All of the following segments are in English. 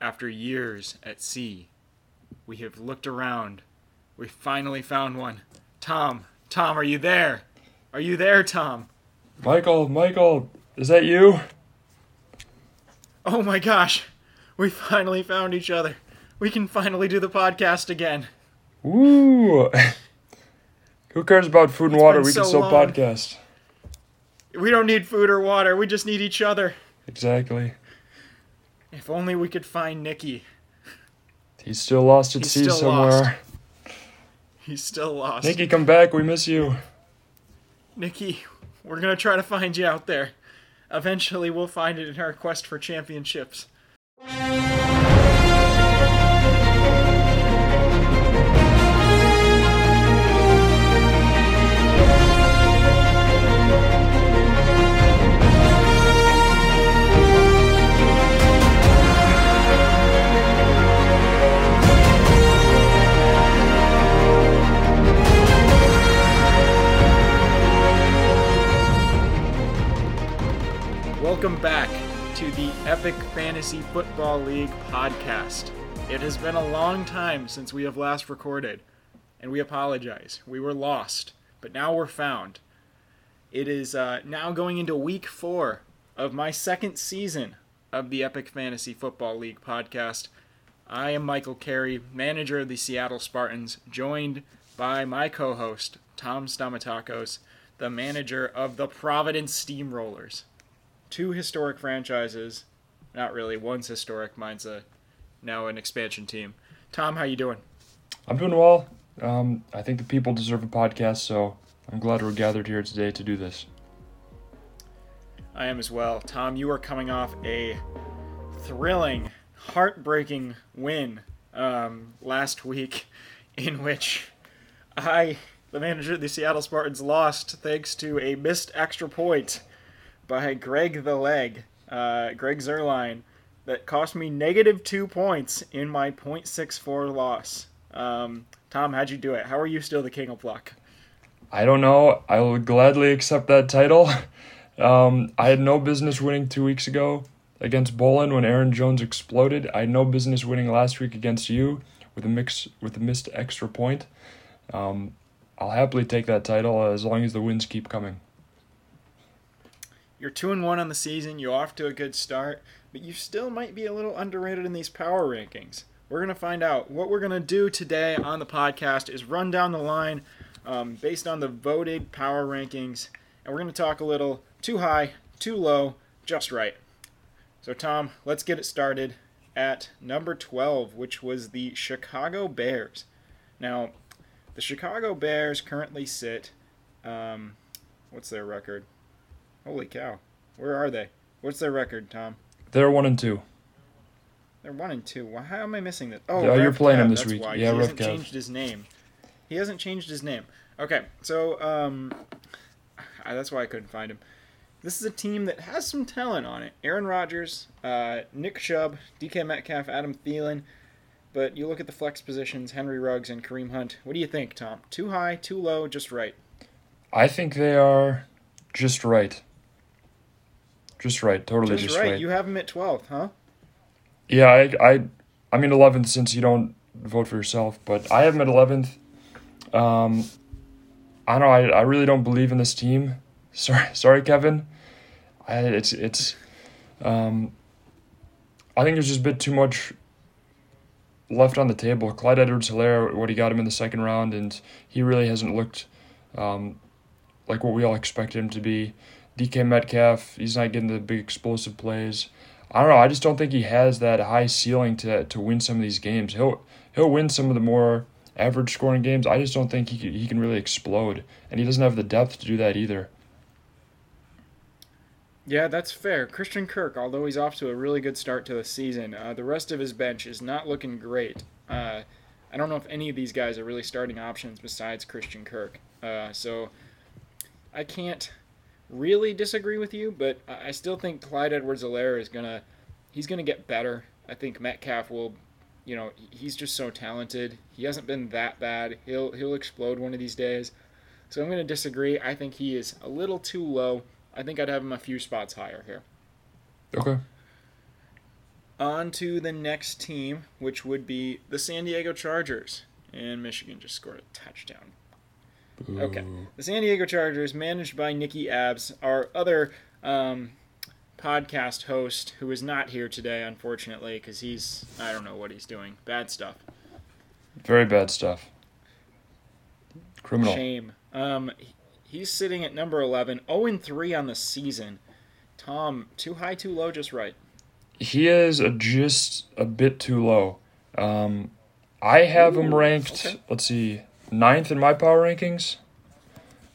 after years at sea, we have looked around. We finally found one. Tom, Tom, are you there? Are you there, Tom? Michael, Michael, is that you? Oh my gosh, we finally found each other. We can finally do the podcast again. Woo! Who cares about food and It's water? We can so still long. podcast. We don't need food or water, we just need each other. Exactly. If only we could find Nikki. He's still lost at He's sea somewhere. lost. He's still lost. Nikki, come back. We miss you. Nikki, we're gonna try to find you out there. Eventually, we'll find it in our quest for championships. Welcome back to the Epic Fantasy Football League podcast. It has been a long time since we have last recorded, and we apologize. We were lost, but now we're found. It is uh, now going into week four of my second season of the Epic Fantasy Football League podcast. I am Michael Carey, manager of the Seattle Spartans, joined by my co host, Tom Stamatakos, the manager of the Providence Steamrollers two historic franchises. Not really. One's historic. Mine's a now an expansion team. Tom, how you doing? I'm doing well. Um, I think the people deserve a podcast, so I'm glad we're gathered here today to do this. I am as well. Tom, you are coming off a thrilling, heartbreaking win um, last week, in which I, the manager of the Seattle Spartans, lost thanks to a missed extra point by Greg the Leg, uh, Greg Zuerlein, that cost me negative two points in my .64 loss. Um, Tom, how'd you do it? How are you still the king of luck? I don't know. I will gladly accept that title. Um, I had no business winning two weeks ago against Bolin when Aaron Jones exploded. I had no business winning last week against you with a mix with a missed extra point. Um, I'll happily take that title as long as the wins keep coming. You're two and one on the season. You're off to a good start, but you still might be a little underrated in these power rankings. We're gonna find out. What we're gonna do today on the podcast is run down the line um, based on the voted power rankings, and we're gonna talk a little too high, too low, just right. So Tom, let's get it started at number 12, which was the Chicago Bears. Now, the Chicago Bears currently sit. Um, what's their record? Holy cow. Where are they? What's their record, Tom? They're one and two. They're one and two. Why how am I missing this? Oh, Yeah, you're playing Cav, him this week. Why. Yeah, he hasn't Cav. changed his name. He hasn't changed his name. Okay, so um, ah, that's why I couldn't find him. This is a team that has some talent on it. Aaron Rodgers, uh, Nick Chubb, DK Metcalf, Adam Thielen. But you look at the flex positions: Henry Ruggs and Kareem Hunt. What do you think, Tom? Too high, too low, just right? I think they are just right. Just right. Totally Just, just, right. right. You have him at 12th, huh? Yeah, I, I, I mean eleventh since you don't vote for yourself, but I have him at eleventh. Um, I don't know. I, I really don't believe in this team. Sorry, sorry, Kevin. I, it's it's, um, I think there's just a bit too much left on the table. Clyde Edwards-Helaire, what he got him in the second round, and he really hasn't looked, um, like what we all expected him to be. DK Metcalf, he's not getting the big explosive plays. I don't know. I just don't think he has that high ceiling to to win some of these games. He'll he'll win some of the more average scoring games. I just don't think he can, he can really explode, and he doesn't have the depth to do that either. Yeah, that's fair. Christian Kirk, although he's off to a really good start to the season, uh, the rest of his bench is not looking great. Uh, I don't know if any of these guys are really starting options besides Christian Kirk. Uh, so I can't really disagree with you, but I still think Clyde Edwards-Helaire is gonna he's gonna get better. I think Metcalf will, you know, he's just so talented. He hasn't been that bad. He'll he'll explode one of these days. So I'm gonna disagree. I think he is a little too low. I think I'd have him a few spots higher here. Okay. On to the next team, which would be the San Diego Chargers. And Michigan just scored a touchdown. Okay. The San Diego Chargers, managed by Nikki Abs, our other um, podcast host, who is not here today, unfortunately, because he's, I don't know what he's doing. Bad stuff. Very bad stuff. Criminal. Shame. Um, he's sitting at number 11, 0 3 on the season. Tom, too high, too low, just right. He is a, just a bit too low. Um, I have him ranked. okay. Let's see, ninth in my power rankings,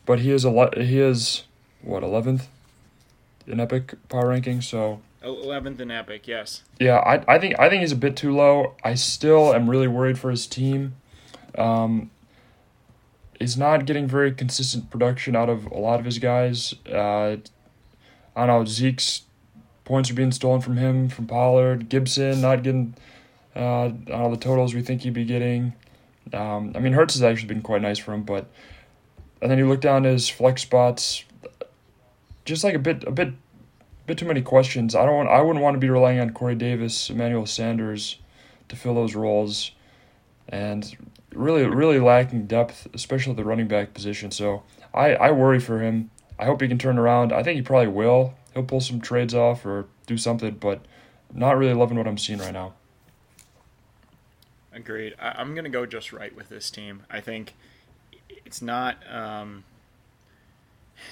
but he is a le- he is what eleventh in Epic power rankings. So 11th in Epic, yes. yeah, I I think I think he's a bit too low. I still am really worried for his team. Um, he's not getting very consistent production out of a lot of his guys. Uh, I don't know. Zeke's points are being stolen from him, from Pollard. Gibson not getting uh, don't the totals we think he'd be getting. Um, I mean, Hurts has actually been quite nice for him, but and then you look down his flex spots, just like a bit a bit bit too many questions. I don't want I wouldn't want to be relying on Corey Davis, Emmanuel Sanders to fill those roles, and really really lacking depth, especially at the running back position. So I I worry for him. I hope he can turn around. I think he probably will. He'll pull some trades off or do something, but not really loving what I'm seeing right now. Agreed. I, I'm going to go just right with this team. I think it's not. Um,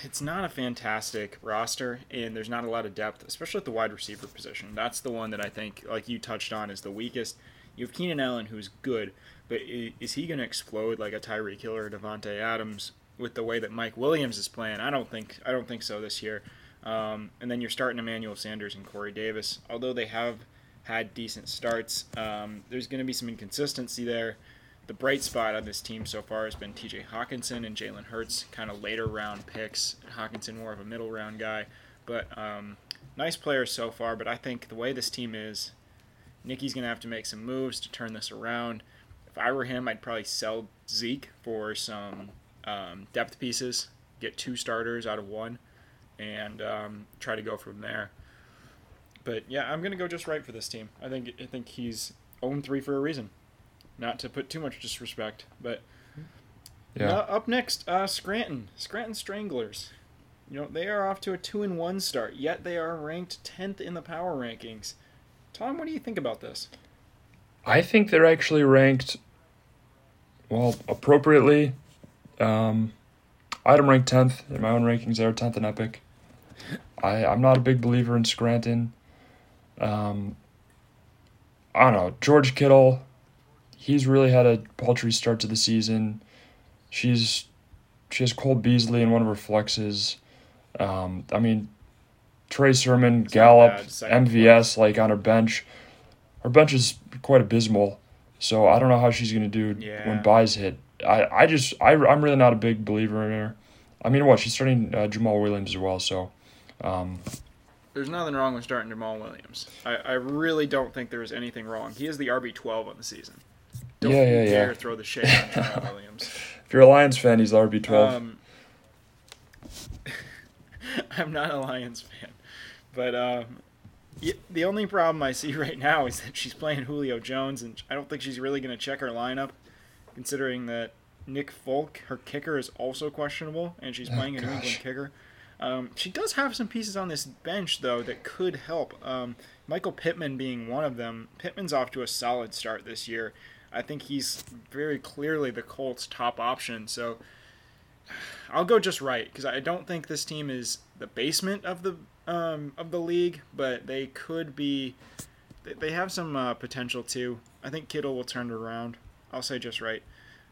it's not a fantastic roster, and there's not a lot of depth, especially at the wide receiver position. That's the one that I think, like you touched on, is the weakest. You have Keenan Allen, who's good, but is he going to explode like a Tyreek Hill or Davante Adams with the way that Mike Williams is playing? I don't think. I don't think so this year. Um, and then you're starting Emmanuel Sanders and Corey Davis, although they have had decent starts. Um, there's going to be some inconsistency there. The bright spot on this team so far has been T.J. Hockenson and Jalen Hurts, kind of later round picks. Hockenson more of a middle round guy, but um, nice players so far. But I think the way this team is, Nicky's going to have to make some moves to turn this around. If I were him, I'd probably sell Zeke for some um, depth pieces, get two starters out of one, and um, try to go from there. But yeah, I'm gonna go just right for this team. I think I think he's 0 3 for a reason. Not to put too much disrespect, but Yeah. uh, up next, uh, Scranton, Scranton Stranglers. You know they are off to a two and one start, yet they are ranked tenth in the power rankings. Tom, what do you think about this? I think they're actually ranked, well, appropriately. Um, I had them ranked 10th in my own rankings. They are 10th in Epic. I, I'm not a big believer in Scranton. Um, I don't know. George Kittle, he's really had a paltry start to the season. She's she has Cole Beasley in one of her flexes. Um, I mean, Trey Sermon, not Gallup, MVS, like on her bench. Her bench is quite abysmal, so I don't know how she's gonna do Yeah. when byes hit. I, I just I I'm really not a big believer in her. I mean, what she's starting uh, Jamaal Williams as well, so um, There's nothing wrong with starting Jamaal Williams. I, I really don't think there's anything wrong. He is the RB twelve on the season. Don't yeah, yeah. dare throw the shade on Jamaal Williams. if you're a Lions fan, he's RB twelve. Um, I'm not a Lions fan, but um, the only problem I see right now is that she's playing Julio Jones, and I don't think she's really going to check her lineup, considering that Nick Folk, her kicker, is also questionable, and she's Oh, playing a New. England kicker. Um, she does have some pieces on this bench though that could help. Um, Michael Pittman being one of them. Pittman's off to a solid start this year. I think he's very clearly the Colts' top option. So I'll go just right because I don't think this team is the basement of the um, of the league, but they could be. they- have some uh, potential too. I think Kittle will turn it around. I'll say just right.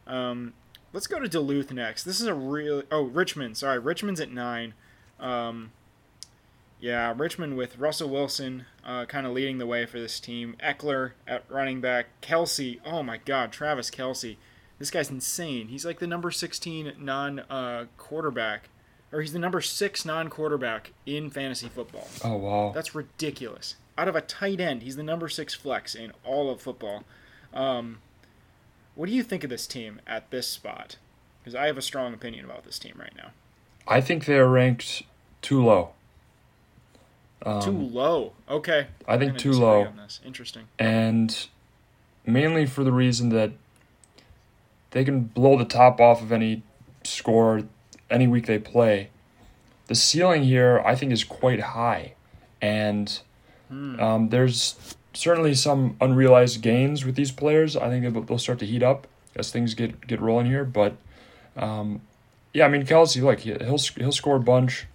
Um, let's go to Duluth next. This is a real. Oh, Richmond. Sorry, Richmond's at nine. Um, yeah, Richmond with Russell Wilson uh, kind of leading the way for this team. Ekeler at running back. Kelce. Oh my God, Travis Kelce. This guy's insane. He's like the number 16 non uh, quarterback, or he's the number six non quarterback in fantasy football. oh wow. That's ridiculous. Out of a tight end, he's the number six flex in all of football. Um, what do you think of this team at this spot? Because I have a strong opinion about this team right now. I think they are ranked too low. Um, too low. Okay. I think too low. Interesting. and mainly for the reason that they can blow the top off of any score any week they play. The ceiling here, I think, is quite high, and Hmm. um, there's certainly some unrealized gains with these players. I think they'll, they'll start to heat up as things get get rolling here. But um, yeah, I mean Kelce, look, he, he'll he'll score a bunch.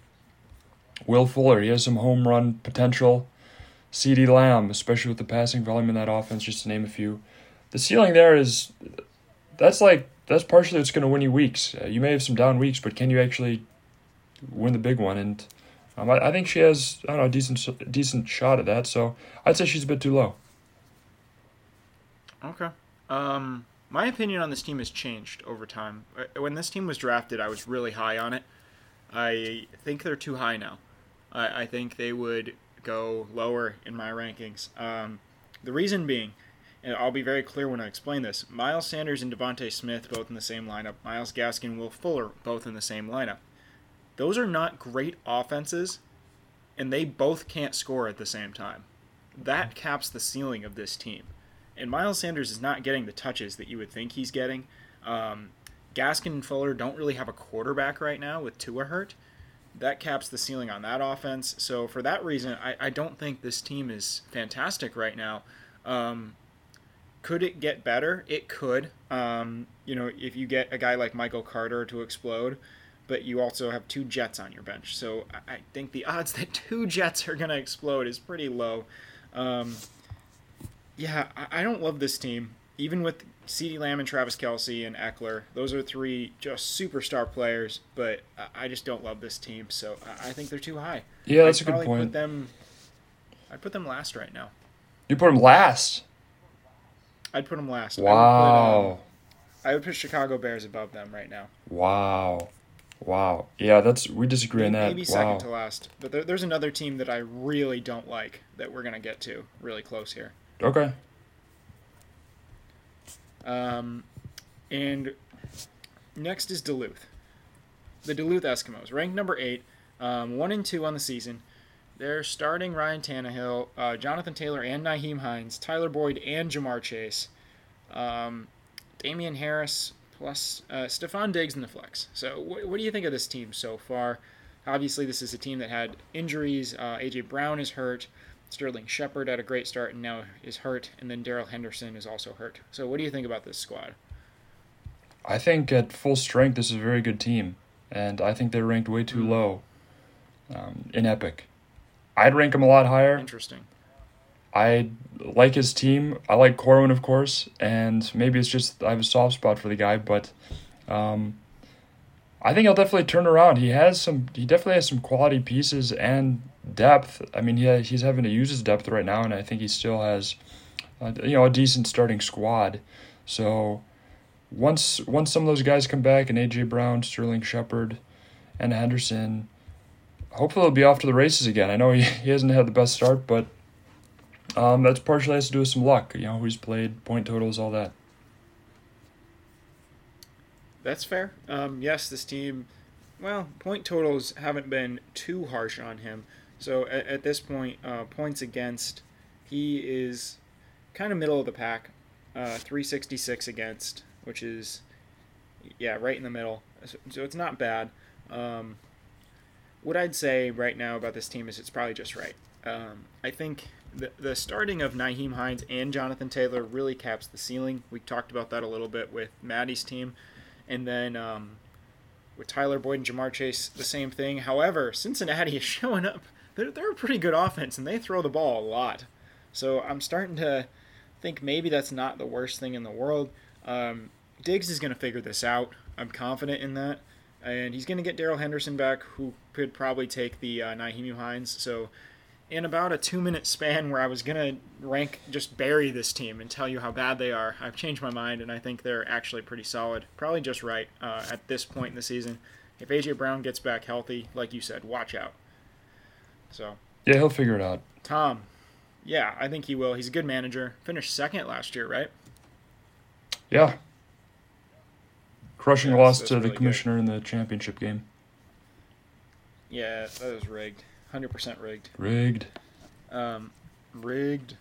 Will Fuller, he has some home run potential. CeeDee Lamb, especially with the passing volume in that offense, just to name a few. The ceiling there is that's like that's partially what's going to win you weeks. Uh, you may have some down weeks, but can you actually win the big one? And um, I, I think she has I don't know a decent decent shot at that. So I'd say she's a bit too low. Okay. Um, my opinion on this team has changed over time. Uh, When this team was drafted, I was really high on it. I think they're too high now. I, I think they would go lower in my rankings. Um, the reason being, and I'll be very clear when I explain this Miles Sanders and DeVonta Smith both in the same lineup, Myles Gaskin, and Will Fuller both in the same lineup. Those are not great offenses, and they both can't score at the same time. That caps the ceiling of this team. And Miles Sanders is not getting the touches that you would think he's getting. Um, Gaskin and Fuller don't really have a quarterback right now with Tua hurt. That caps the ceiling on that offense. So for that reason, I, I don't think this team is fantastic right now. Um, could it get better? It could. Um, you know, if you get a guy like Michael Carter to explode, but you also have two Jets on your bench. So I, think the odds that two Jets are going to explode is pretty low. Um, yeah, I, I don't love this team. Even with CeeDee Lamb and Travis Kelce and Ekeler, those are three just superstar players, but I- I just don't love this team. So I I think they're too high. Yeah, that's I'd a good point. Put them, I'd put them last right now. You put him last. I'd put them last. I would put, Wow. um, I would put Chicago Bears above them right now. Wow. Wow. Yeah, that's we disagree on that. maybe wow. second to last. But there, there's another team that I really don't like that we're gonna get to really close here. Okay. Um, and next is Duluth. The Duluth Eskimos, ranked number eight, um, one and two on the season. They're starting Ryan Tannehill, uh, Jonathan Taylor, and Nyheim Hines, Tyler Boyd, and Ja'Marr Chase, um, Damien Harris, plus uh, Stefon Diggs in the flex. So, wh- what do you think of this team so far? Obviously, this is a team that had injuries. Uh, AJ Brown is hurt. Sterling Shepard had a great start and now is hurt, and then Darrell Henderson is also hurt. So, what do you think about this squad? I think at full strength, this is a very good team, and I think they're ranked way too Mm. low um, in Epic. I'd rank them a lot higher. Interesting. I like his team. I like Corwin, of course, and maybe it's just I have a soft spot for the guy, but um, I think he'll definitely turn around. He has some. He definitely has some quality pieces and depth. I mean, he he's having to use his depth right now, and I think he still has, uh, you know, a decent starting squad. So once once some of those guys come back, and AJ Brown, Sterling Shepard, and Henderson, hopefully he'll be off to the races again. I know he, he hasn't had the best start, but um, that's partially has to do with some luck. You know, who's played, point totals, all that. That's fair. Um, yes, this team, well, point totals haven't been too harsh on him. So at, at this point, uh, points against, he is kind of middle of the pack. Uh, 366 against, which is, yeah, right in the middle. So, so it's not bad. Um, what I'd say right now about this team is it's probably just right. Um, I think the, the starting of Nyheim Hines and Jonathan Taylor really caps the ceiling. We talked about that a little bit with Maddie's team. And then um, with Tyler Boyd and Ja'Marr Chase, the same thing. However, Cincinnati is showing up. They're, they're a pretty good offense, and they throw the ball a lot. So I'm starting to think maybe that's not the worst thing in the world. Um, Diggs is going to figure this out. I'm confident in that. And he's going to get Darrell Henderson back, who could probably take the uh, Nyheim Hines. So in about a two minute span where I was going to rank, just bury this team and tell you how bad they are, I've changed my mind and I think they're actually pretty solid. Probably just right uh, at this point in the season. If A.J. Brown gets back healthy, like you said, watch out. So, Yeah, he'll figure it out. Tom, yeah, I think he will. He's a good manager. Finished second last year, right? Yeah. Crushing Yeah, loss to the really good. commissioner in the championship game. Yeah, that was rigged. hundred percent rigged. Rigged. Um, rigged.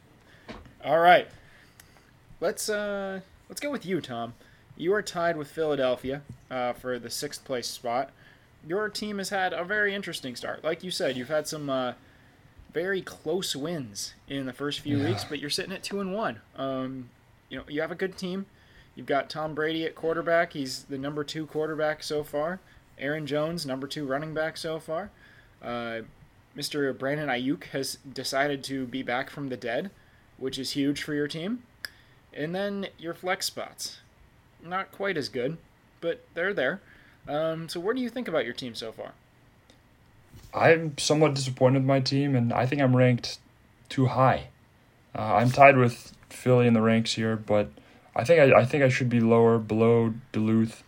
All right. Let's uh let's go with you, Tom. You are tied with Philadelphia uh, for the sixth place spot. Your team has had a very interesting start. Like you said, you've had some uh, very close wins in the first few Yeah. weeks, but you're sitting at two and one. Um, you know, you have a good team. You've got Tom Brady at quarterback. He's the number two quarterback so far. Aaron Jones, number two running back so far. Uh, Mr. Brandon Aiyuk has decided to be back from the dead, which is huge for your team. And then your flex spots. Not quite as good, but they're there. Um, so, what do you think about your team so far? I'm somewhat disappointed with my team, and I think I'm ranked too high. Uh, I'm tied with Philly in the ranks here, but I think I, I think I should be lower, below Duluth,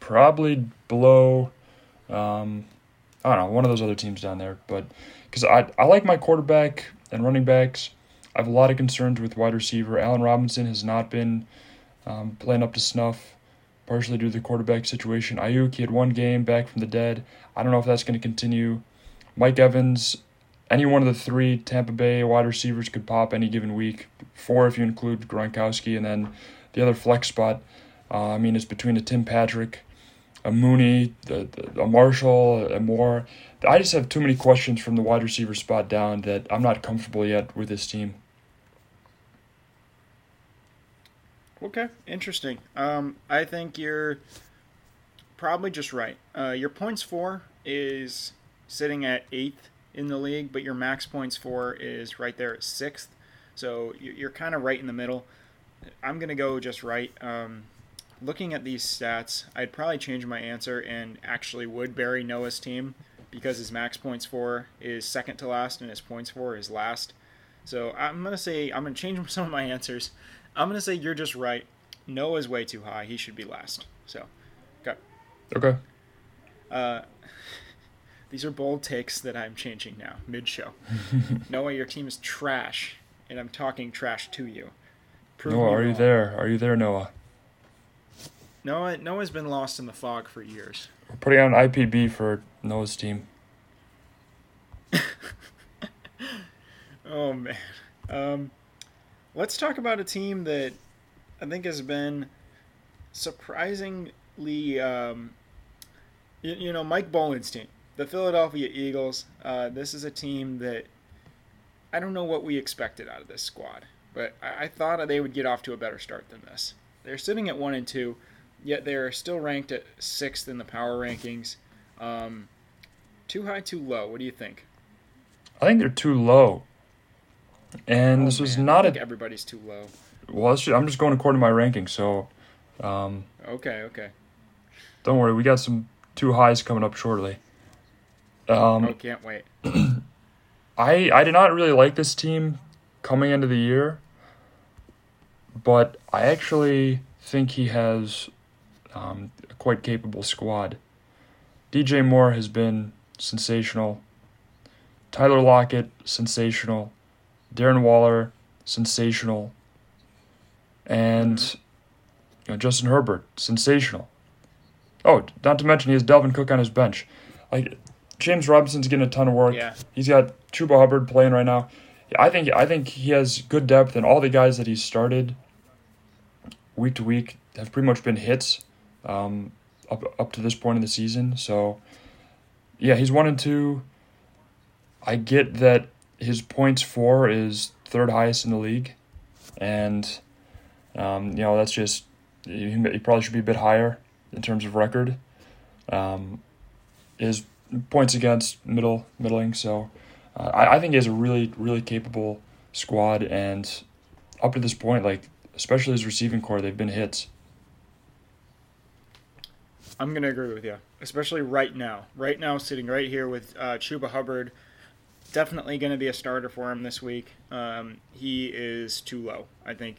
probably below. Um, I don't know one of those other teams down there, but because I I like my quarterback and running backs. I have a lot of concerns with wide receiver. Allen Robinson has not been um, playing up to snuff, partially due to the quarterback situation. Aiyuk, he had one game back from the dead. I don't know if that's going to continue. Mike Evans, any one of the three Tampa Bay wide receivers could pop any given week. Four if you include Gronkowski, and then the other flex spot. Uh, I mean, it's between a Tim Patrick, a Mooney, a Marshall, a Moore. I just have too many questions from the wide receiver spot down that I'm not comfortable yet with this team. Okay, interesting. Um, I think you're probably just right. Uh, your points for is sitting at eighth in the league, but your max points for is right there at sixth. So you- you're kind of right in the middle. I'm gonna go just right. Um, looking at these stats, I'd probably change my answer and actually would bury Noah's team because his max points for is second to last and his points for is last. So I'm gonna say I'm gonna change some of my answers. I'm gonna say you're just right. Noah's way too high. He should be last. So, okay. Okay. Uh, these are bold takes that I'm changing now, mid-show. Noah, your team is trash, and I'm talking trash to you. Prove Noah, are you there? Are you there, Noah? Noah, Noah's been lost in the fog for years. We're putting out an IPB for Noah's team. Oh man. Um, let's talk about a team that I think has been surprisingly, um, you, you know, Mike Bolin's team, the Philadelphia Eagles. Uh, this is a team that I don't know what we expected out of this squad, but I, I thought they would get off to a better start than this. They're sitting at one and two, yet they're still ranked at sixth in the power rankings. Um, too high, too low. What do you think? I think they're too low. And Oh, this was man, not I a think everybody's too low. well. It's ju- I'm just going according to my ranking, so um, Okay, okay. don't worry. We got some two highs coming up shortly. Um, oh, can't wait. I I did not really like this team coming into the year, but I actually think he has um, a quite capable squad. DJ Moore has been sensational. Tyler Lockett, sensational. Darren Waller, sensational. And you know, Justin Herbert, sensational. Oh, not to mention he has Dalvin Cook on his bench. Like James Robinson's getting a ton of work. Yeah. He's got Chuba Hubbard playing right now. I think I think he has good depth, and all the guys that he's started week to week have pretty much been hits um, up up to this point in the season. So, yeah, he's one and two. I get that his points for is third highest in the league, and um, you know that's just he, he probably should be a bit higher in terms of record. Um, his points against middle middling, so uh, I, I think he has a really really capable squad, and up to this point, like especially his receiving corps, they've been hits. I'm gonna agree with you, especially right now. Right now, sitting right here with uh, Chuba Hubbard, definitely gonna be a starter for him this week. Um, he is too low. I think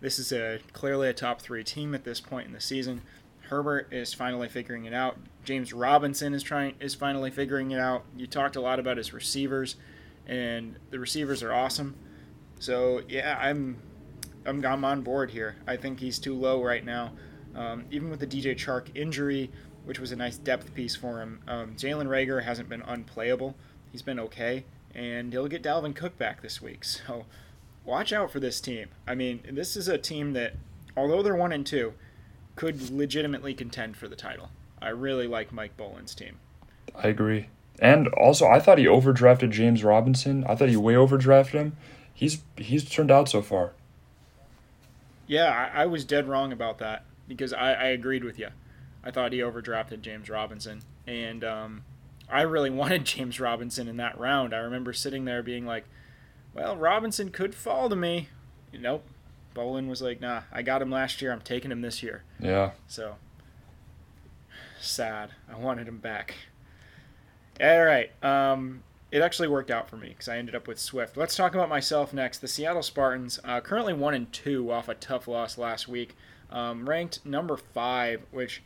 this is a clearly a top three team at this point in the season. Herbert is finally figuring it out. James Robinson is trying is finally figuring it out. You talked a lot about his receivers, and the receivers are awesome. So yeah, I'm I'm, I'm on board here. I think he's too low right now. Um, even with the DJ Chark injury, which was a nice depth piece for him, um, Jalen Reagor hasn't been unplayable. He's been okay, and he'll get Dalvin Cook back this week. So watch out for this team. I mean, this is a team that, although they're one and two, could legitimately contend for the title. I really like Mike Bolin's team. I agree. And also, I thought he overdrafted James Robinson. I thought he way overdrafted him. He's he's turned out so far. Yeah, I, I was dead wrong about that because I, I agreed with you. I thought he overdrafted James Robinson, and um, I really wanted James Robinson in that round. I remember sitting there being like, "Well, Robinson could fall to me." Nope. Bolin was like, "Nah, I got him last year. I'm taking him this year." Yeah. So sad. I wanted him back. All right. Um, it actually worked out for me because I ended up with Swift. Let's talk about myself next. The Seattle Spartans, uh, currently one and two off a tough loss last week, um, ranked number five, which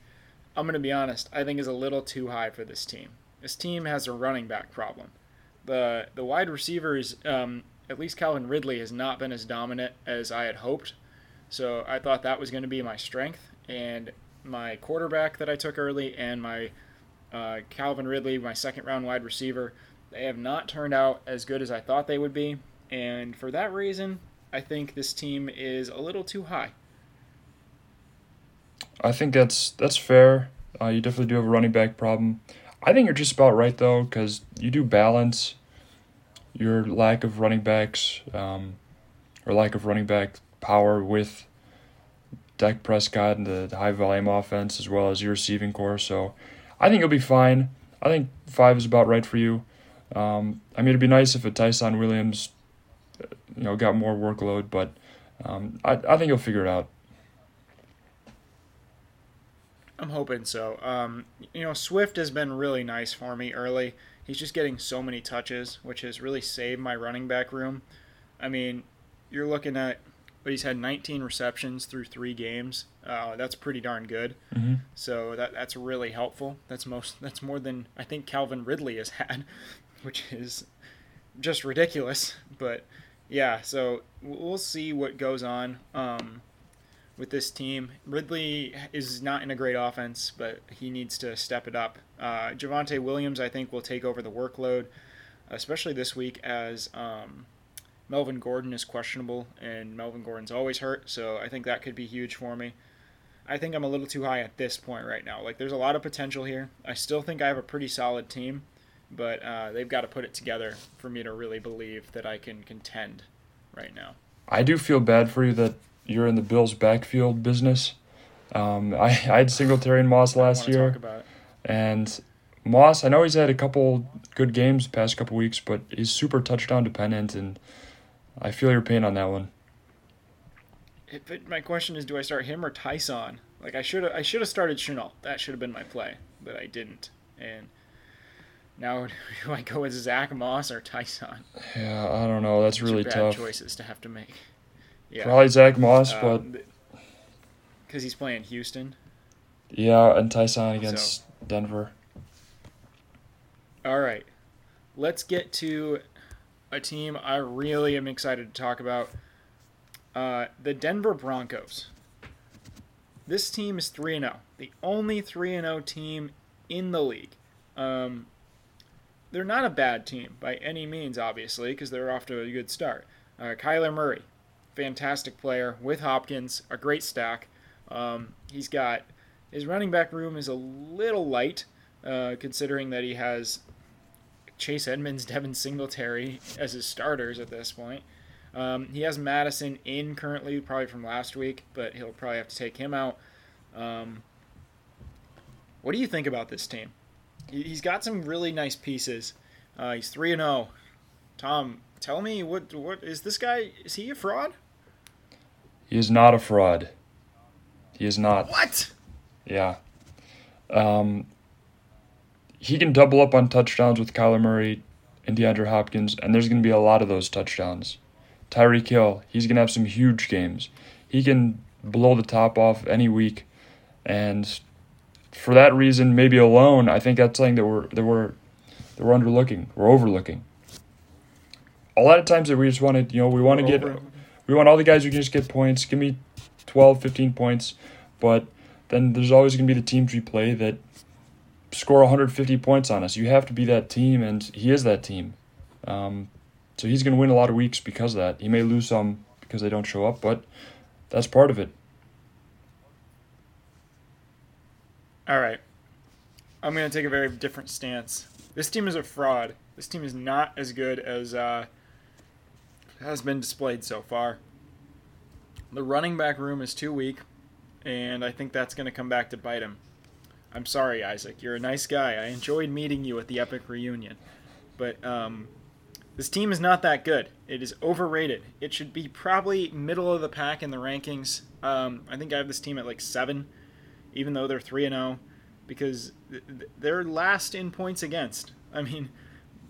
I'm going to be honest, I think is a little too high for this team. This team has a running back problem. The the wide receivers, um, at least Calvin Ridley, has not been as dominant as I had hoped. So I thought that was going to be my strength, and my quarterback that I took early, and my uh, Calvin Ridley, my second round wide receiver they have not turned out as good as I thought they would be, and for that reason, I think this team is a little too high. I think that's that's fair. Uh, you definitely do have a running back problem. I think you're just about right though, because you do balance your lack of running backs um, or lack of running back power with Dak Prescott and the, high volume offense as well as your receiving corps. So I think you'll be fine. I think five is about right for you. Um, I mean, it'd be nice if a Ty'Son Williams, you know, got more workload, but um, I I think you'll figure it out. I'm hoping so. Um, you know, Swift has been really nice for me early. He's just getting so many touches, which has really saved my running back room. I mean, you're looking at but he's had 19 receptions through three games. Uh, that's pretty darn good. Mm-hmm. So that that's really helpful. That's most that's more than I think Calvin Ridley has had which is just ridiculous. But yeah, so we'll see what goes on um, with this team. Ridley is not in a great offense, but he needs to step it up. Uh, Javonte Williams, I think, will take over the workload, especially this week as um, Melvin Gordon is questionable, and Melvin Gordon's always hurt, so I think that could be huge for me. I think I'm a little too high at this point right now. Like, there's a lot of potential here. I still think I have a pretty solid team but uh, they've got to put it together for me to really believe that I can contend right now. I do feel bad for you that you're in the Bills' backfield business. Um, I, I had Singletary and Moss last year, and Moss. I know he's had a couple good games past couple weeks, but he's super touchdown dependent, and I feel your pain on that one. It, but my question is, do I start him or Ty'Son? Like I should I should have started Shenault. That should have been my play, but I didn't. And now, do I go with Zach Moss or Ty'Son? Yeah, I don't know. That's really tough. choices to have to make. Yeah. Probably Zach Moss, um, but because he's playing Houston. Yeah, and Ty'Son against so. Denver. All right, let's get to a team I really am excited to talk about. Uh, the Denver Broncos. This team is 3 0, the only 3 0 team in the league. Um, they're not a bad team by any means, obviously, because they're off to a good start. Uh, Kyler Murray, fantastic player with Hopkins, a great stack. Um, he's got his running back room is a little light, uh, considering that he has Chase Edmonds, Devin Singletary as his starters at this point. Um, he has Mattison in currently, probably from last week, but he'll probably have to take him out. Um, what do you think about this team? He's got some really nice pieces. Uh, he's three and zero. Oh. Tom, tell me what what is this guy? Is he a fraud? He is not a fraud. He is not. What? Yeah. Um, he can double up on touchdowns with Kyler Murray and DeAndre Hopkins, and there's going to be a lot of those touchdowns. Tyreek Hill, he's going to have some huge games. He can blow the top off any week, and for that reason, maybe alone, I think that's something that we're that we're that we're underlooking, we're overlooking. A lot of times that we just want to, you know, we want to get, we want all the guys who can just get points. Give me 12, 15 points, but then there's always going to be the teams we play that score 150 points on us. You have to be that team, and he is that team. Um, so he's going to win a lot of weeks because of that. He may lose some because they don't show up, but that's part of it. All right. I'm going to take a very different stance. This team is a fraud. This team is not as good as uh, has been displayed so far. The running back room is too weak, and I think that's going to come back to bite him. I'm sorry, Isaac. You're a nice guy. I enjoyed meeting you at the Epic reunion. But um, this team is not that good. It is overrated. It should be probably middle of the pack in the rankings. Um, I think I have this team at like seven, even though they're three and zero, because they're last in points against. I mean,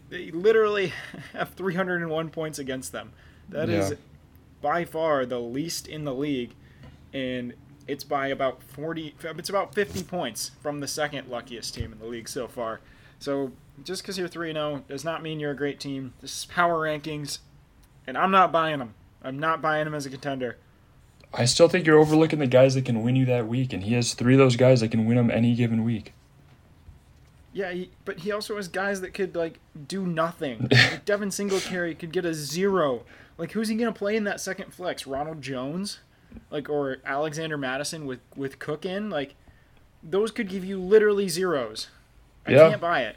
they literally have 301 points against them. That yeah. is by far the least in the league, and it's by about 40. It's about 50 points from the second luckiest team in the league so far. So just because you're 3 0 does not mean you're a great team. This is power rankings, and I'm not buying them. I'm not buying them as a contender. I still think you're overlooking the guys that can win you that week, and he has three of those guys that can win him any given week. Yeah, he, but he also has guys that could like do nothing. like Devin Singletary could get a zero. Like who's he gonna play in that second flex? Ronald Jones, like or Alexander Mattison with with Cook in. Like those could give you literally zeros. I yeah. can't buy it.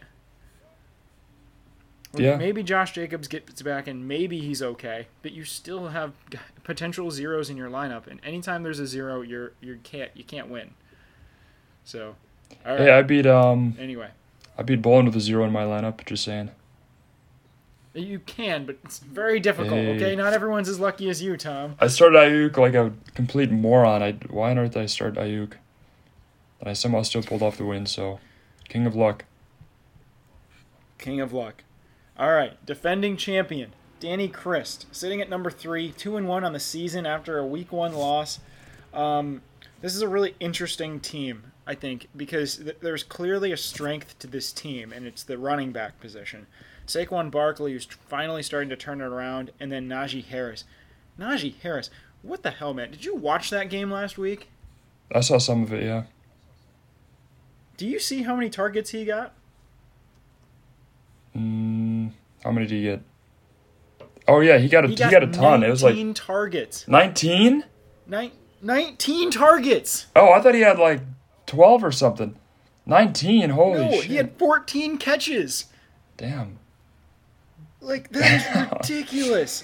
Yeah. Maybe Josh Jacobs gets back and maybe he's okay, but you still have potential zeros in your lineup, and anytime there's a zero, you're you can't you can't win. So, right. Hey, I beat um. Anyway, I beat Bolin with a zero in my lineup. Just saying. You can, but it's very difficult. Hey. Okay, not everyone's as lucky as you, Tom. I started Aiyuk like a complete moron. I why on earth did I start Aiyuk? And I somehow still pulled off the win. So, king of luck. King of luck. All right, defending champion Danny Christ, sitting at number three, two and one on the season after a week one loss. Um, this is a really interesting team, I think, because th- there's clearly a strength to this team, and it's the running back position. Saquon Barkley, who's finally starting to turn it around, and then Najee Harris. Najee Harris, what the hell, man? Did you watch that game last week? I saw some of it, yeah. Do you see how many targets he got? Mm, how many did he get? Oh yeah, he got a he got, he got a ton. It was like targets. Nineteen. Nine, 19 targets. Oh, I thought he had like twelve or something. Nineteen. Holy no, shit. he had fourteen catches. Damn. Like that is ridiculous.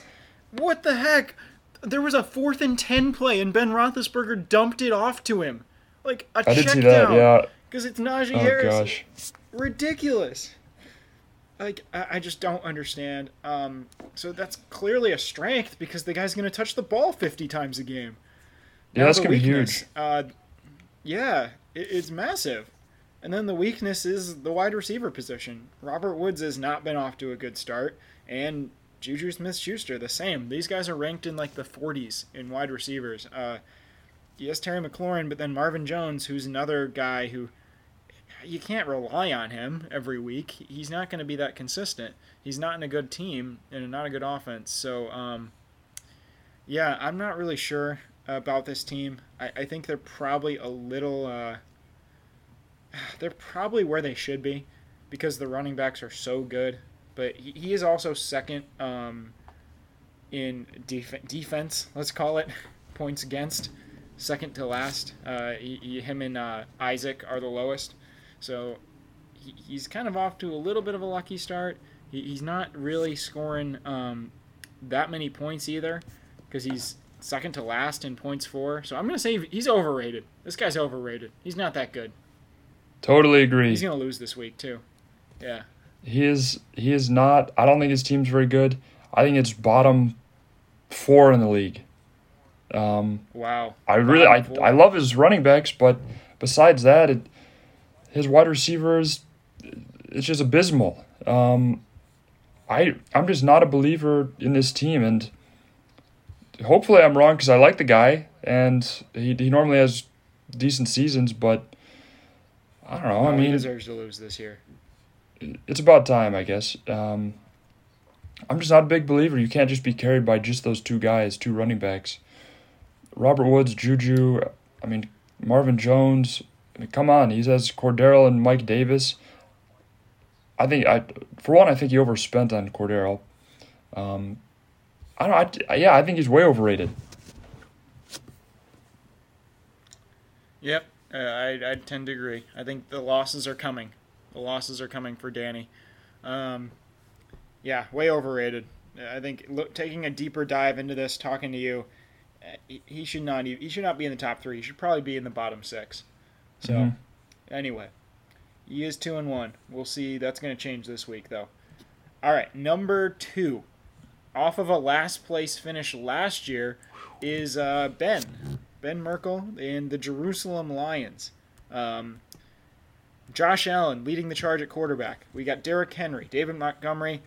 What the heck? There was a fourth and ten play, and Ben Roethlisberger dumped it off to him, like a I check did see down. That, yeah. Because it's Najee oh, Harris. Gosh. Ridiculous like I, just don't understand. Um, so that's clearly a strength because the guy's going to touch the ball fifty times a game. Now yeah, that's going to be huge. Uh, yeah, it's massive. And then the weakness is the wide receiver position. Robert Woods has not been off to a good start, and Juju Smith-Schuster the same. These guys are ranked in like the 40s in wide receivers. Uh, yes, Terry McLaurin, but then Marvin Jones, who's another guy who you can't rely on him every week. He's not going to be that consistent. He's not in a good team and not a good offense. So, um, yeah, I'm not really sure about this team. I, I think they're probably a little. Uh, they're probably where they should be because the running backs are so good. But he, he is also second um, in def- defense, let's call it, points against. Second to last. Uh, he, he, him and uh, Isaac are the lowest. So he, he's kind of off to a little bit of a lucky start. He, he's not really scoring um, that many points either because he's second to last in points for. So I'm going to say he's overrated. This guy's overrated. He's not that good. Totally agree. He's going to lose this week too. Yeah. He is he is not I don't think his team's very good. I think it's bottom 4 in the league. Um, wow. I really I, I love his running backs, but besides that it his wide receivers, it's just abysmal. Um, I I'm just not a believer in this team, and hopefully I'm wrong because I like the guy and he he normally has decent seasons, but I don't know. I mean, he deserves to lose this year. It's about time, I guess. Um, I'm just not a big believer. You can't just be carried by just those two guys, two running backs. Robert Woods, Juju, I mean Marvin Jones, come on, he has Cordarrelle and Mike Davis. I think I, for one, I think he overspent on Cordarrelle. Um, I don't. I, yeah, I think he's way overrated. Yep, uh, I I tend to agree. I think the losses are coming. The losses are coming for Danny. Um, yeah, way overrated. I think look, taking a deeper dive into this, talking to you, uh, he should not he should not be in the top three. He should probably be in the bottom six. So, mm-hmm. anyway, he is two and one. We'll see. That's going to change this week, though. All right, number two, off of a last place finish last year, is uh, Ben Ben Merkel and the Jerusalem Lions. Um, Josh Allen leading the charge at quarterback. We got Derrick Henry, David Montgomery,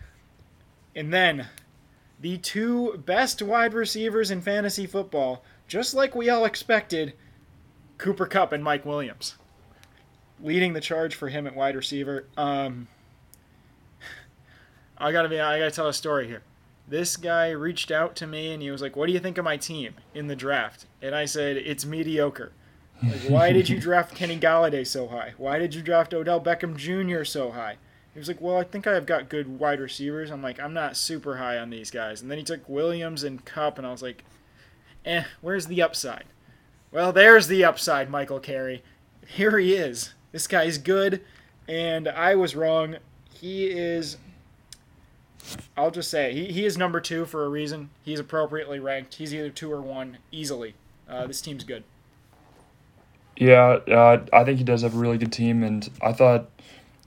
and then the two best wide receivers in fantasy football, just like we all expected, Cooper Kupp and Mike Williams. Leading the charge for him at wide receiver. Um, I gotta be. I gotta tell a story here. This guy reached out to me and he was like, "What do you think of my team in the draft?" And I said, "It's mediocre." Like, why did you draft Kenny Golladay so high? Why did you draft Odell Beckham Jr. so high? He was like, Well, I think I've got good wide receivers. I'm like, I'm not super high on these guys. And then he took Williams and Kupp, and I was like, Eh, where's the upside? Well, there's the upside, Michael Carey. Here he is. This guy's good, and I was wrong. He is. I'll just say he, he is number two for a reason. He's appropriately ranked. He's either two or one easily. Uh, this team's good. Yeah, uh, I think he does have a really good team, and I thought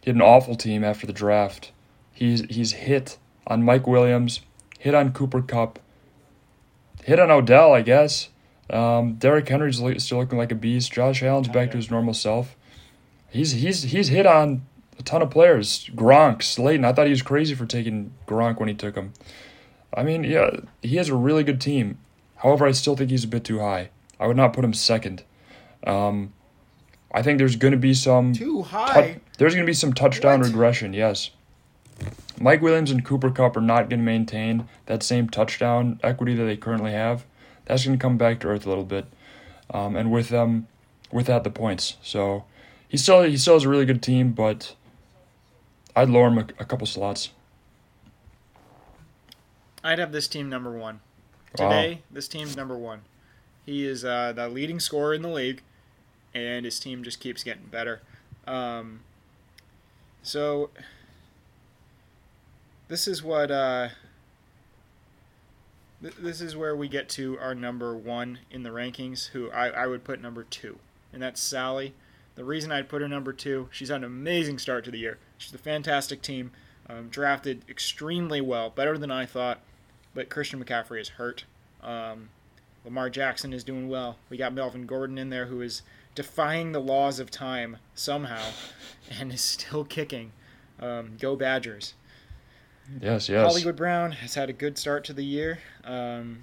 he had an awful team after the draft. He's he's hit on Mike Williams, hit on Cooper Kupp, hit on Odell, I guess. Um, Derrick Henry's still looking like a beast. Josh Allen's back to his normal self. He's he's he's hit on a ton of players. Gronk, Slayton. I thought he was crazy for taking Gronk when he took him. I mean, yeah, he has a really good team. However, I still think he's a bit too high. I would not put him second. Um, I think there's going to be some too high. Tu- there's going to be some touchdown what? regression. Yes. Mike Williams and Cooper Kupp are not going to maintain that same touchdown equity that they currently have. That's going to come back to earth a little bit, um, and with them, with that the points. So he still he still has a really good team, but I'd lower him a, a couple slots. I'd have this team number one. Today, wow. this team's number one. He is uh, the leading scorer in the league, and his team just keeps getting better. Um, so this is what uh, th- this is where we get to our number one in the rankings. Who I, I would put number two, and that's Sally. The reason I'd put her number two, she's had an amazing start to the year. She's a fantastic team, um, drafted extremely well, better than I thought. But Christian McCaffrey is hurt. Um, Lamar Jackson is doing well. We got Melvin Gordon in there who is defying the laws of time somehow and is still kicking. Um, go Badgers. Yes, yes. Hollywood Brown has had a good start to the year. Um,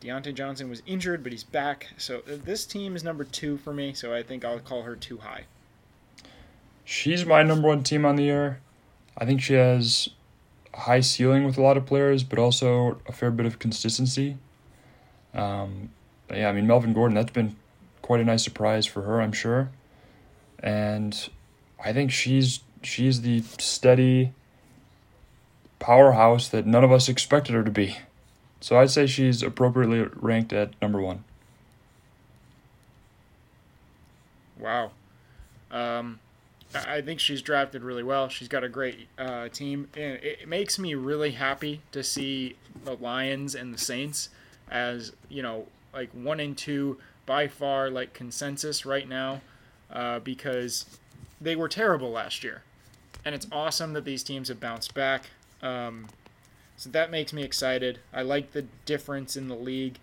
Diontae Johnson was injured, but he's back. So uh, this team is number two for me, so I think I'll call her too high. She's my number one team on the year. I think she has a high ceiling with a lot of players, but also a fair bit of consistency. Um, yeah, I mean Melvin Gordon. That's been quite a nice surprise for her, I'm sure. And I think she's she's the steady powerhouse that none of us expected her to be. So I'd say she's appropriately ranked at number one. Wow. Um, I think she's drafted really well. She's got a great uh, team, and it makes me really happy to see the Lions and the Saints as you know, like one and two by far, like consensus right now, uh, because they were terrible last year, and it's awesome that these teams have bounced back. Um, so that makes me excited. I like the difference in the league.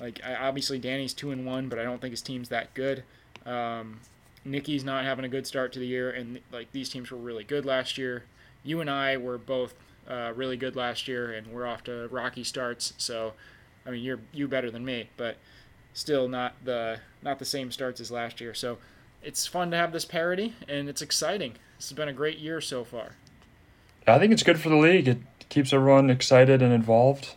Like I, obviously Danny's two and one, but I don't think his team's that good. Um, Nikki's not having a good start to the year, and like these teams were really good last year. You and I were both uh, really good last year, and we're off to rocky starts. So, I mean, you're you better than me, but still not the not the same starts as last year. So, it's fun to have this parity, and it's exciting. This has been a great year so far. I think it's good for the league. It keeps everyone excited and involved.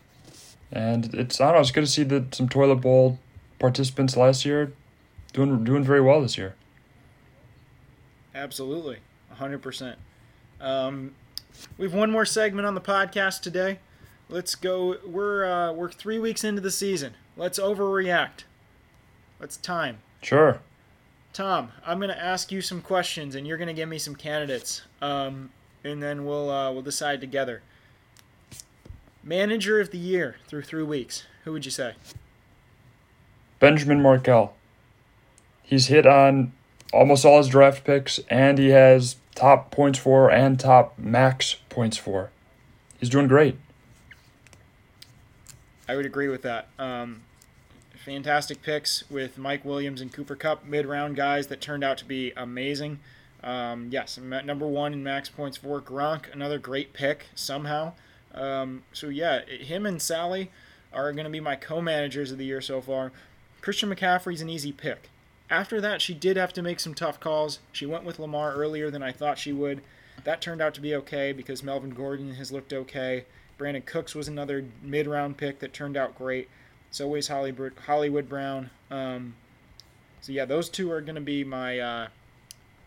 And it's I don't know, it's good to see that some toilet bowl participants last year doing doing very well this year. Absolutely, hundred percent. Um, we have one more segment on the podcast today. Let's go. We're uh, we're three weeks into the season. Let's overreact. Let's time. Sure. Tom, I'm going to ask you some questions, and you're going to give me some candidates, um, and then we'll uh, we'll decide together. Manager of the year through three weeks. Who would you say? Benjamin Markel. He's hit on almost all his draft picks, and he has top points for and top max points for. He's doing great. I would agree with that. Um, fantastic picks with Mike Williams and Cooper Kupp, mid round guys that turned out to be amazing. Um, yes, number one in max points for Gronk, another great pick somehow. Um, so yeah, him and Sally are going to be my co-managers of the year so far. Christian McCaffrey's an easy pick. After that, she did have to make some tough calls. She went with Lamar earlier than I thought she would. That turned out to be okay because Melvin Gordon has looked okay. Brandin Cooks was another mid-round pick that turned out great. So was Hollywood, Hollywood Brown. Um, so yeah, those two are going to be my uh,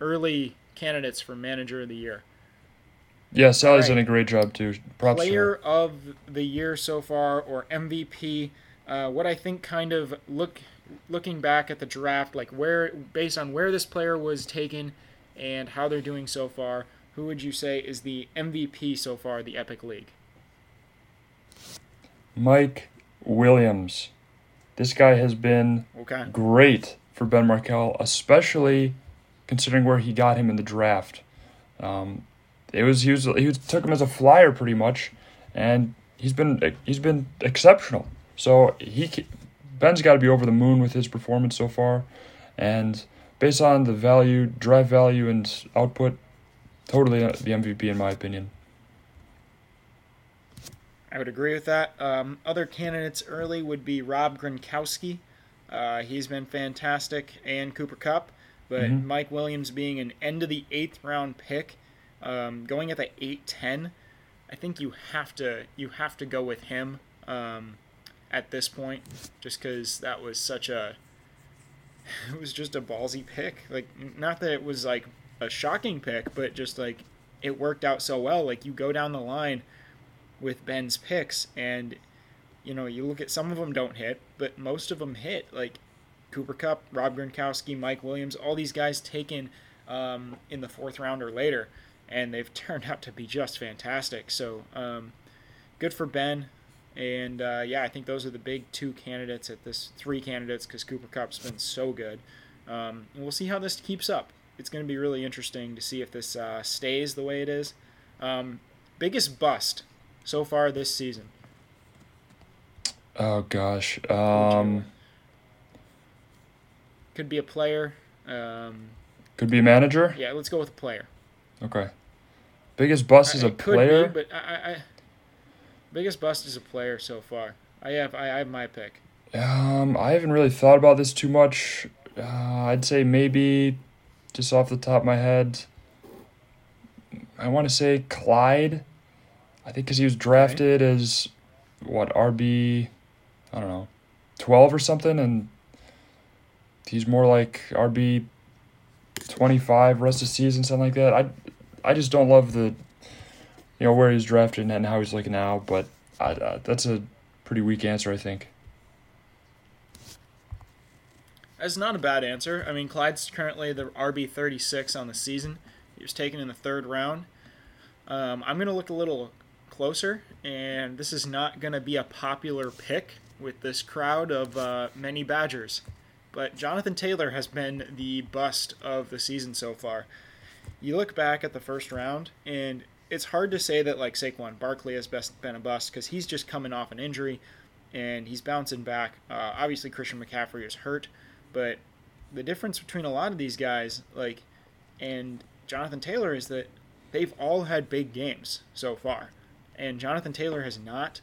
early candidates for manager of the year. Yeah, Sally's right. done a great job too. Props Player of the year so far, or MVP. Uh, what I think, kind of look looking back at the draft, like where based on where this player was taken and how they're doing so far, who would you say is the MVP so far, the Epic League? Mike Williams. This guy has been okay. great for Ben Markel, especially considering where he got him in the draft. Um, it was he was he was, took him as a flyer pretty much, and he's been he's been exceptional. So he Ben's got to be over the moon with his performance so far, and based on the value, drive value, and output, totally the MVP in my opinion. I would agree with that. Um, other candidates early would be Rob Gronkowski. Uh, he's been fantastic, and Cooper Kupp. But mm-hmm. Mike Williams being an end of the eighth round pick um, going at the eight ten, I think you have to you have to go with him um, at this point, just because that was such a it was just a ballsy pick. Like not that it was like a shocking pick, but just like it worked out so well. Like you go down the line with Ben's picks, and you know you look at some of them don't hit, but most of them hit. Like Cooper Kupp, Rob Gronkowski, Mike Williams, all these guys taken um, in the fourth round or later and they've turned out to be just fantastic. So um, good for Ben. And uh, yeah, I think those are the big two candidates at this three candidates because Cooper Kupp's been so good. Um, and we'll see how this keeps up. It's going to be really interesting to see if this uh, stays the way it is. Um, biggest bust so far this season. Oh gosh. Um, could be a player. Um, could be a manager. Yeah, let's go with a player. Okay. Biggest bust is a player. Be, but I, I, biggest bust is a player so far. I have I, I have my pick. Um, I haven't really thought about this too much. Uh, I'd say maybe, just off the top of my head, I want to say Clyde. I think because he was drafted okay. as what RB, I don't know, twelve or something, and he's more like RB twenty five rest of the season, something like that. I I just don't love the, you know, where he's drafted and how he's looking now. But I, uh, that's a pretty weak answer, I think. That's not a bad answer. I mean, Clyde's currently the RB thirty six on the season. He was taken in the third round. Um, I'm gonna look a little closer, and this is not gonna be a popular pick with this crowd of uh, many Badgers. But Jonathan Taylor has been the bust of the season so far you look back at the first round, and it's hard to say that like Saquon Barkley has best been a bust because he's just coming off an injury and he's bouncing back. Uh, obviously, Christian McCaffrey is hurt, but the difference between a lot of these guys, like, and Jonathan Taylor, is that they've all had big games so far, and Jonathan Taylor has not.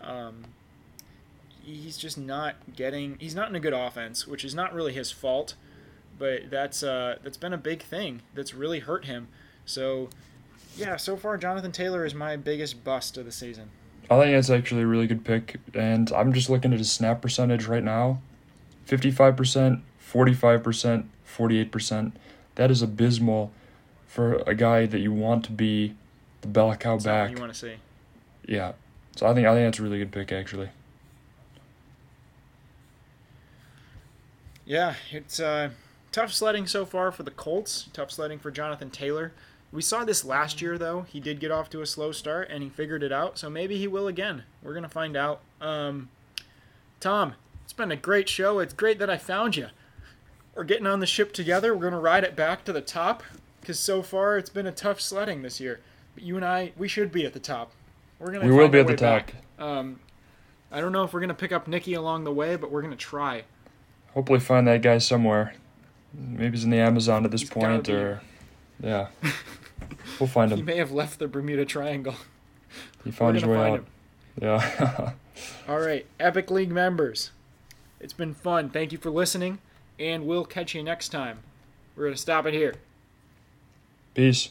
Um, he's just not getting. He's not in a good offense, which is not really his fault but that's uh, that's been a big thing that's really hurt him. So, yeah, so far Jonathan Taylor is my biggest bust of the season. I think that's actually a really good pick, and I'm just looking at his snap percentage right now 55%, 45%, 48%. That is abysmal for a guy that you want to be the bell cow That's back. you want to see. Yeah. So I think I think that's a really good pick actually. Yeah, it's uh, tough sledding so far for the Colts. Tough sledding for Jonathan Taylor. We saw this last year, though. He did get off to a slow start and he figured it out, so maybe he will again. We're going to find out. Um, Tom, it's been a great show. It's great that I found you. We're getting on the ship together. We're going to ride it back to the top because so far it's been a tough sledding this year. But you and I, we should be at the top. We're gonna We will be at the top. Um, I don't know if we're going to pick up Nikki along the way, but we're going to try. Hopefully find that guy somewhere. Maybe he's in the Amazon at this He's point or yeah. we'll find him. He may have left the Bermuda Triangle. He found his way out. him. Yeah. All right, Epic League members, it's been fun. Thank you for listening, and we'll catch you next time. We're going to stop it here. Peace.